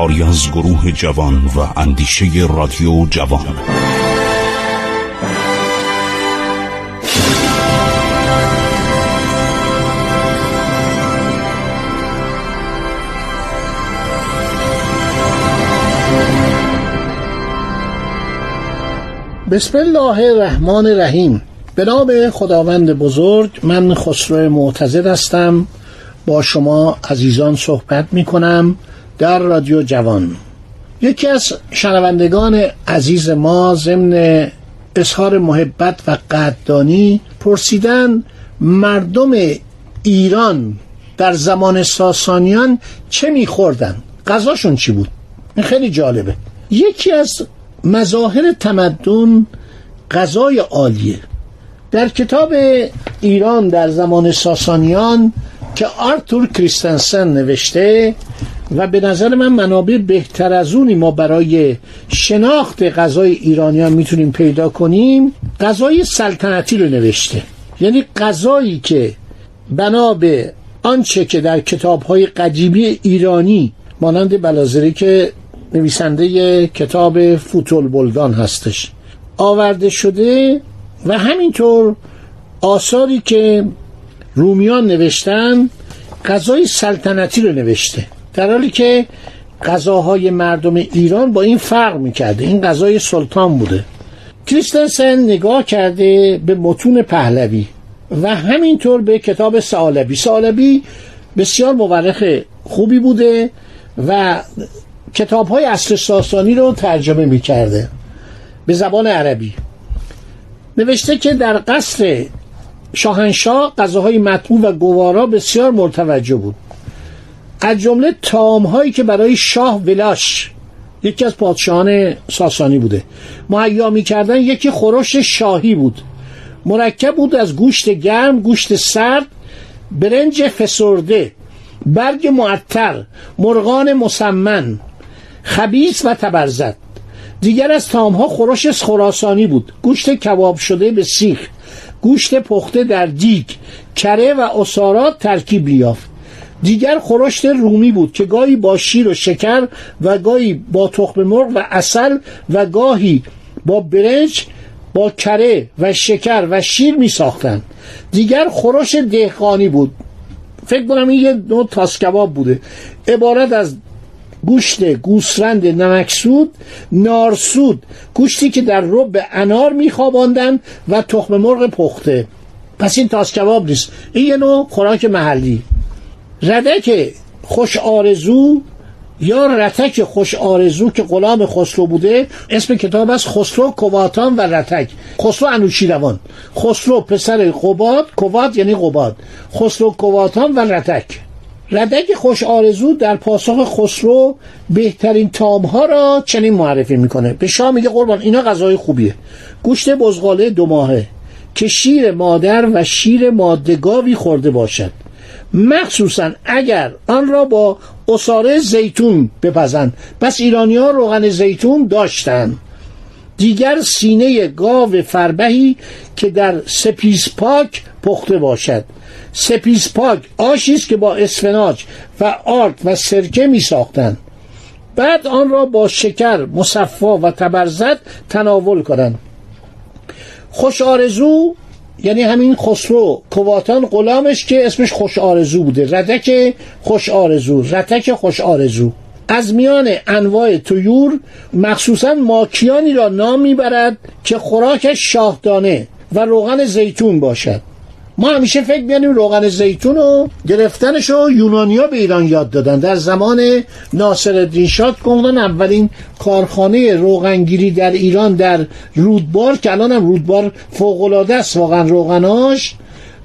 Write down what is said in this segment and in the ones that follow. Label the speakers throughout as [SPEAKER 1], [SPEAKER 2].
[SPEAKER 1] کاری از گروه جوان و اندیشه رادیو جوان.
[SPEAKER 2] بسم الله الرحمن الرحیم. به نام خداوند بزرگ من خسرو معتزد هستم. با شما عزیزان صحبت می کنم در رادیو جوان. یکی از شنوندگان عزیز ما ضمن اظهار محبت و قدردانی پرسیدن مردم ایران در زمان ساسانیان چه میخوردن؟ غذاشون چی بود؟ این خیلی جالبه. یکی از مظاهر تمدن غذای عالیه. در کتاب ایران در زمان ساسانیان که آرتور کریستنسن نوشته و به نظر من منابع بهتر از اونی ما برای شناخت غذای ایرانیان می‌تونیم پیدا کنیم غذای سلطنتی رو نوشته. یعنی غذایی که بنا به آنچه که در کتاب های قدیمی ایرانی مانند بلازری که نویسنده کتاب فوتول بلدان هستش آورده شده و همینطور آثاری که رومیان نوشتن غذای سلطنتی رو نوشته. در حالی که غذاهای مردم ایران با این فرق می‌کرده. این غذای سلطان بوده. کریستنسن نگاه کرده به متون پهلوی و همینطور به کتاب سالبی سالبی بسیار مورخ خوبی بوده و کتاب های اصل ساسانی رو ترجمه می‌کرده به زبان عربی. نوشته که در قصر شاهنشاه غذاهای مطبوع و گوارا بسیار مرتوجه بود. از جمله تام هایی که برای شاه ولاش یکی از پادشاهان ساسانی بوده مهیا می‌کردن یکی خورش شاهی بود. مرکب بود از گوشت گرم گوشت سرد برنج فسرده برگ معطر مرغان مسمن خبیس و تبرزد. دیگر از تامها خورش خراسانی بود. گوشت کباب شده به سیخ گوشت پخته در دیگ کره و اسارات ترکیب بیافت دیگر خورشت رومی بود که گاهی با شیر و شکر و گاهی با تخم مرغ و اصل و گاهی با برنج با کره و شکر و شیر می ساختن. دیگر خورش دهقانی بود. فکر کنم این یه نوع تاسکباب بوده. عبارت از گوشت گوسفند نمکسود نارسود گوشتی که در رب انار میخواباندن و تخم مرغ پخته. پس این تاس کباب نیست. این یه نوع خوراک محلی. ردک خوش آرزو یا رتک خوش آرزو که غلام خسرو بوده اسم کتاب است خسرو کواتان و رتک. خسرو انوشیروان. خسرو پسر قباد کوات یعنی قباد. خسرو کواتان و رتک. ردک خوش آرزو در پاسخ خسرو بهترین تامها را چنین معرفی می‌کنه. به شاه میگه قربان اینا غذای خوبیه. گوشت بزغاله دو ماهه. که شیر مادر و شیر مادگاوی خورده باشد. مخصوصا اگر آن را با اصاره زیتون بپزند. پس ایرانی ها روغن زیتون داشتند دیگر سینه گاو فربهی که در سپیس پاک پخته باشد. سپیس پاک آشی است که با اسفناج و آرد و سرکه می ساختند. بعد آن را با شکر مصفا و تبرزد تناول کنند. خوش آرزو یعنی همین خسرو کواتان غلامش که اسمش خوش آرزو بوده. ردک خوش آرزو رتک خوش آرزو. از میان انواع تویور مخصوصا ماکیانی را نام می‌برد که خوراکش شاهدانه و روغن زیتون باشد. ما همیشه فکر میانیم روغن زیتون رو گرفتنش رو یونانیا به ایران یاد دادن. در زمان ناصر شاه گفتن اولین کارخانه روغنگیری در ایران در رودبار که الان هم رودبار فوق است واقعا روغناش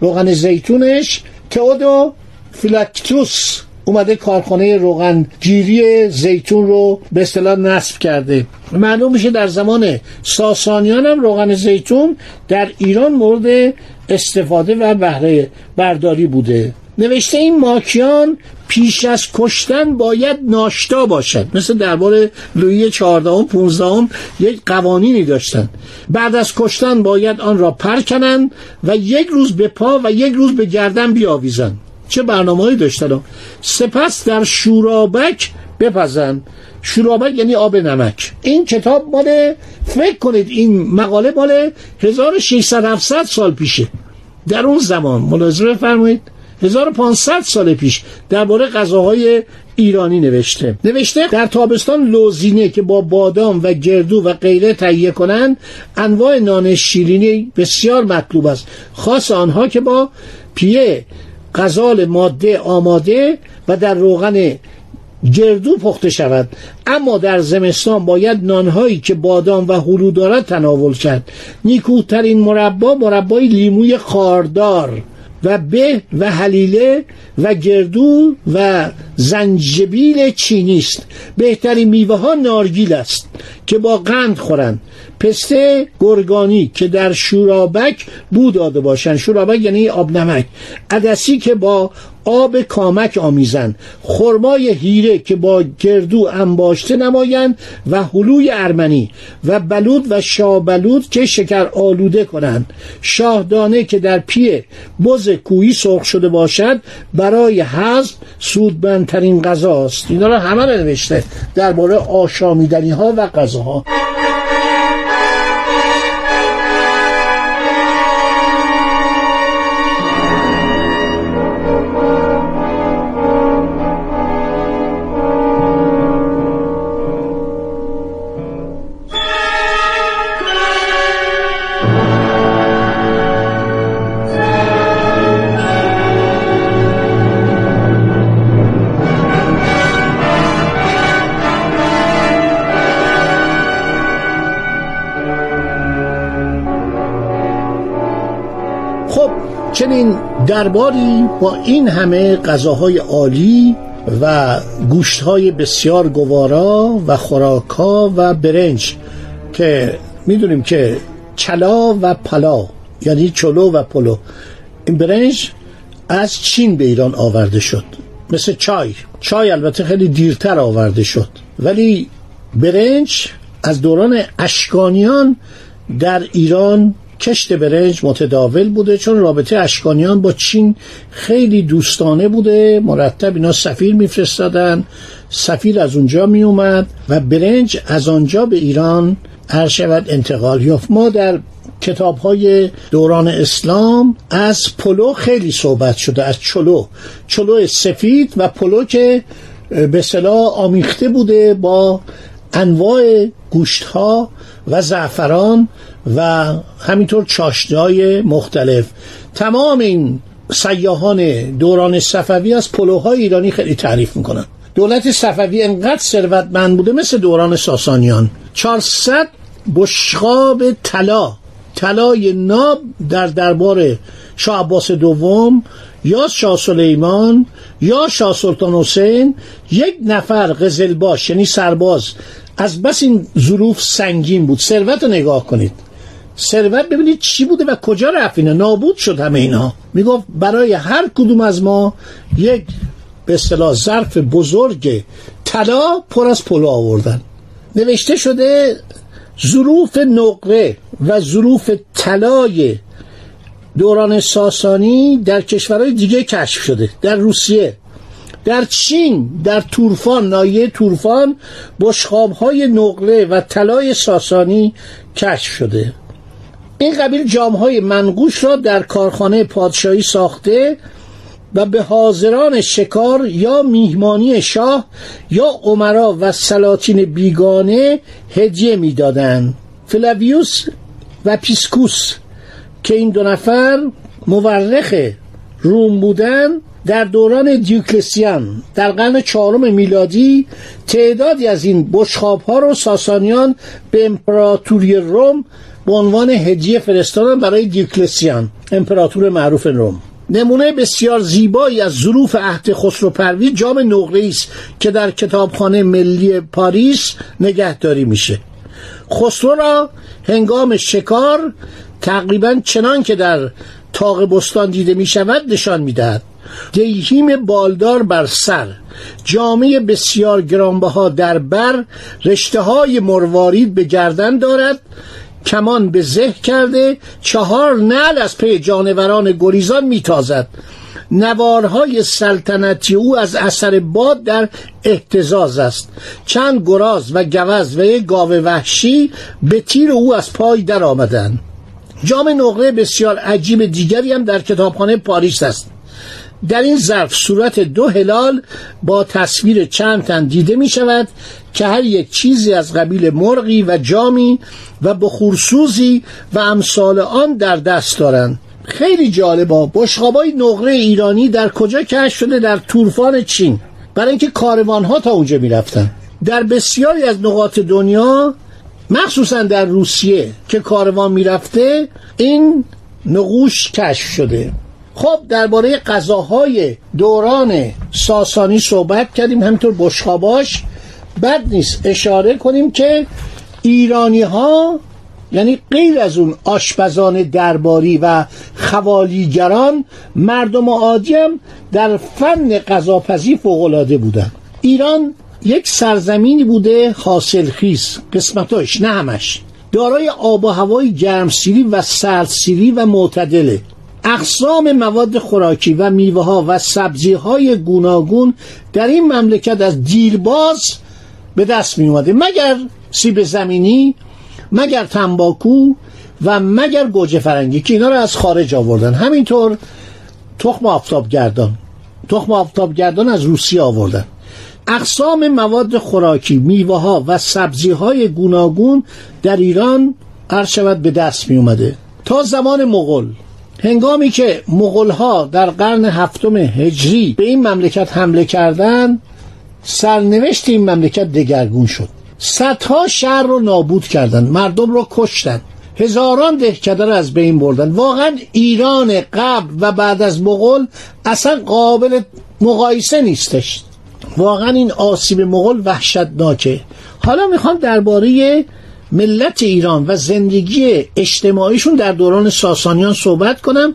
[SPEAKER 2] روغن زیتونش تئودو فیلاکتوس اومده کارخانه روغن گیری زیتون رو به اصطلاح نصب کرده. معلوم میشه در زمان ساسانیان هم روغن زیتون در ایران مورد استفاده و بهره برداری بوده. نوشته این ماکیان پیش از کشتن باید ناشتا باشد. مثل درباره لویی چهاردهم پونزدهم یک قوانینی داشتند بعد از کشتن باید آن را پر کنند و یک روز به پا و یک روز به گردن بیاویزند. چه برنامه‌ای داشتن سپس در شورابک بپزن. شورابک یعنی آب نمک. این کتاب مال فکر کنید این مقاله مال 1600 700 سال پیشه. در اون زمان ملاحظه بفرمایید. 1500 سال پیش درباره غذاهای ایرانی نوشته. نوشته در تابستان لوزینه که با بادام و گردو و غیره تهیه کنند انواع نان شیرینی بسیار مطلوب است. خاص آنها که با پیه غزال ماده آماده و در روغن گردو پخته شود. اما در زمستان باید نانهایی که بادام و هلو دارد تناول کرد. نیکوترین مربا مربای لیموی خاردار و به و حلیله و گردو و زنجبیل چینی است. بهترین میوه ها نارگیل است. که با قند خورند. پسته گرگانی که در شورابک بو داده باشند. شورابک یعنی آب نمک. عدسی که با آب کامک آمیزند. خرمای هیره که با گردو انباشته نمایند و حلوی ارمنی و بلود و شابلود که شکر آلوده کنند. شاهدانه که در پی بز کویی سرخ شده باشد برای هضم سودمندترین غذاست. اینا رو همه نوشته. درباره آشامیدنی ها و Amazon. غذاها چنین درباری با این همه غذاهای عالی و گوشتهای بسیار گوارا و خوراکا و برنج که می‌دونیم که چلا و پلا یعنی چلو و پلو این برنج از چین به ایران آورده شد مثل چای. چای البته خیلی دیرتر آورده شد. ولی برنج از دوران اشکانیان در ایران کشت برنج متداول بوده چون رابطه اشکانیان با چین خیلی دوستانه بوده. مرتب اینا سفیر میفرستادن. سفیر از اونجا می اومد و برنج از آنجا به ایران هر شود انتقال یافت. ما در کتاب های دوران اسلام از پلو خیلی صحبت شده از چلو. چلو سفید و پلو که به صلاح آمیخته بوده با انواع گوشت ها و زعفران و همینطور چاشتهای مختلف. تمام این سیاهان دوران صفوی از پلوهای ایرانی خیلی تعریف می‌کنن. دولت صفوی انقدر ثروتمند بوده مثل دوران ساسانیان. 400 بشخاب طلا طلای ناب در دربار شاه عباس دوم یا شاه سلیمان یا شاه سلطان حسین. یک نفر قزلباش یعنی سرباز از بس این ظروف سنگین بود. ثروت رو نگاه کنید. ثروت ببینید چی بوده و کجا رفت اینا. نابود شد همه اینا. می‌گفت برای هر کدوم از ما یک به اصطلاح ظرف بزرگ طلا پر از پلو آوردن. نوشته شده ظروف نقره و ظروف طلای دوران ساسانی در کشورهای دیگه کشف شده. در روسیه. در چین در تورفان نایه تورفان بشخاب های نقره و طلای ساسانی کشف شده. این قبیل جامهای منقوش را در کارخانه پادشاهی ساخته و به حاضران شکار یا میهمانی شاه یا عمرا و سلاطین بیگانه هدیه می‌دادند. فلاویوس و پیسکوس که این دو نفر مورخ روم بودن در دوران دیوکلسیان در قرن چهارم میلادی تعدادی از این بشقاب ها رو ساسانیان به امپراتوری روم به عنوان هدیه فرستادن برای دیوکلسیان امپراتور معروف روم. نمونه بسیار زیبایی از ظروف عهد خسرو پرویز جام نقره است که در کتابخانه ملی پاریس نگهداری میشه. خسرو را هنگام شکار تقریبا چنان که در تاق بستان دیده می شود نشان می دهد دیهیم بالدار بر سر جامعه بسیار گرانبها در بر رشته های مروارید به گردن دارد کمان به زه کرده چهار نل از پی جانوران گریزان میتازد. نوارهای سلطنتی او از اثر باد در احتزاز است. چند گراز و گوز و یک گاو وحشی به تیر او از پای در آمدن جام نقره بسیار عجیب دیگری هم در کتابخانه پاریس است. در این ظرف صورت دو هلال با تصویر چند تن دیده می شود که هر یک چیزی از قبیل مرغی و جامی و بخورسوزی و امثال آن در دست دارند. خیلی جالبا بشقابای نقره ایرانی در کجا کشف شده؟ در طوفان چین. برای اینکه کاروان ها تا اونجا می‌رفتن در بسیاری از نقاط دنیا مخصوصا در روسیه که کاروان می‌رفته این نقوش کشف شده. خب درباره غذاهای دوران ساسانی صحبت کردیم همینطور بشقاباش. بد نیست اشاره کنیم که ایرانی ها یعنی غیر از اون آشپزان درباری و خوالیگران مردم عادی هم در فن غذاپزی فوقالعاده بودن. ایران یک سرزمینی بوده حاصلخیز قسمتاش نه همش. دارای آب و هوای گرمسیری و سردسیری و معتدله. اقسام مواد خوراکی و میوه ها و سبزی های گوناگون در این مملکت از دیرباز به دست می اومده مگر سیب زمینی مگر تنباکو و مگر گوجه فرنگی که اینا رو از خارج آوردن. همینطور تخم آفتابگردان. تخم آفتابگردان از روسیه آوردن. اقسام مواد خوراکی میوه ها و سبزی های گوناگون در ایران هر شود به دست می اومده تا زمان مغل هنگامی که مغل ها در قرن هفتم هجری به این مملکت حمله کردند سرنوشت این مملکت دگرگون شد. صدها شهر رو نابود کردند مردم رو کشتند هزاران دهکده رو از بین بردن. واقعا ایران قبل و بعد از مغل اصلا قابل مقایسه نیستش. واقعا این آسیب مغل وحشتناکه. حالا می‌خوام درباره ملت ایران و زندگی اجتماعیشون در دوران ساسانیان صحبت کنم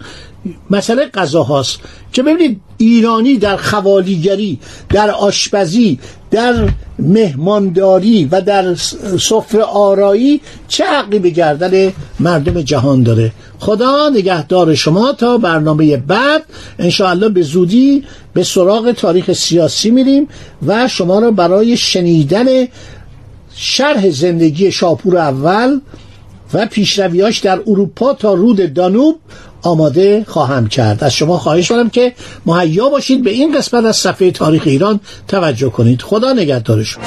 [SPEAKER 2] مسئله غذا هاست. که ببینید ایرانی در خوالیگری در آشپزی در مهمانداری و در سفره آرایی چه حقی به گردن مردم جهان داره؟ خدا نگهدار شما تا برنامه بعد. انشاءالله به زودی به سراغ تاریخ سیاسی میریم و شما را برای شنیدن شرح زندگی شاپور اول و پیشرویاش در اروپا تا رود دانوب آماده خواهم کرد. از شما خواهش کنم که مهیا باشید به این قسمت از صفحه تاریخ ایران توجه کنید. خدا نگهدار شما.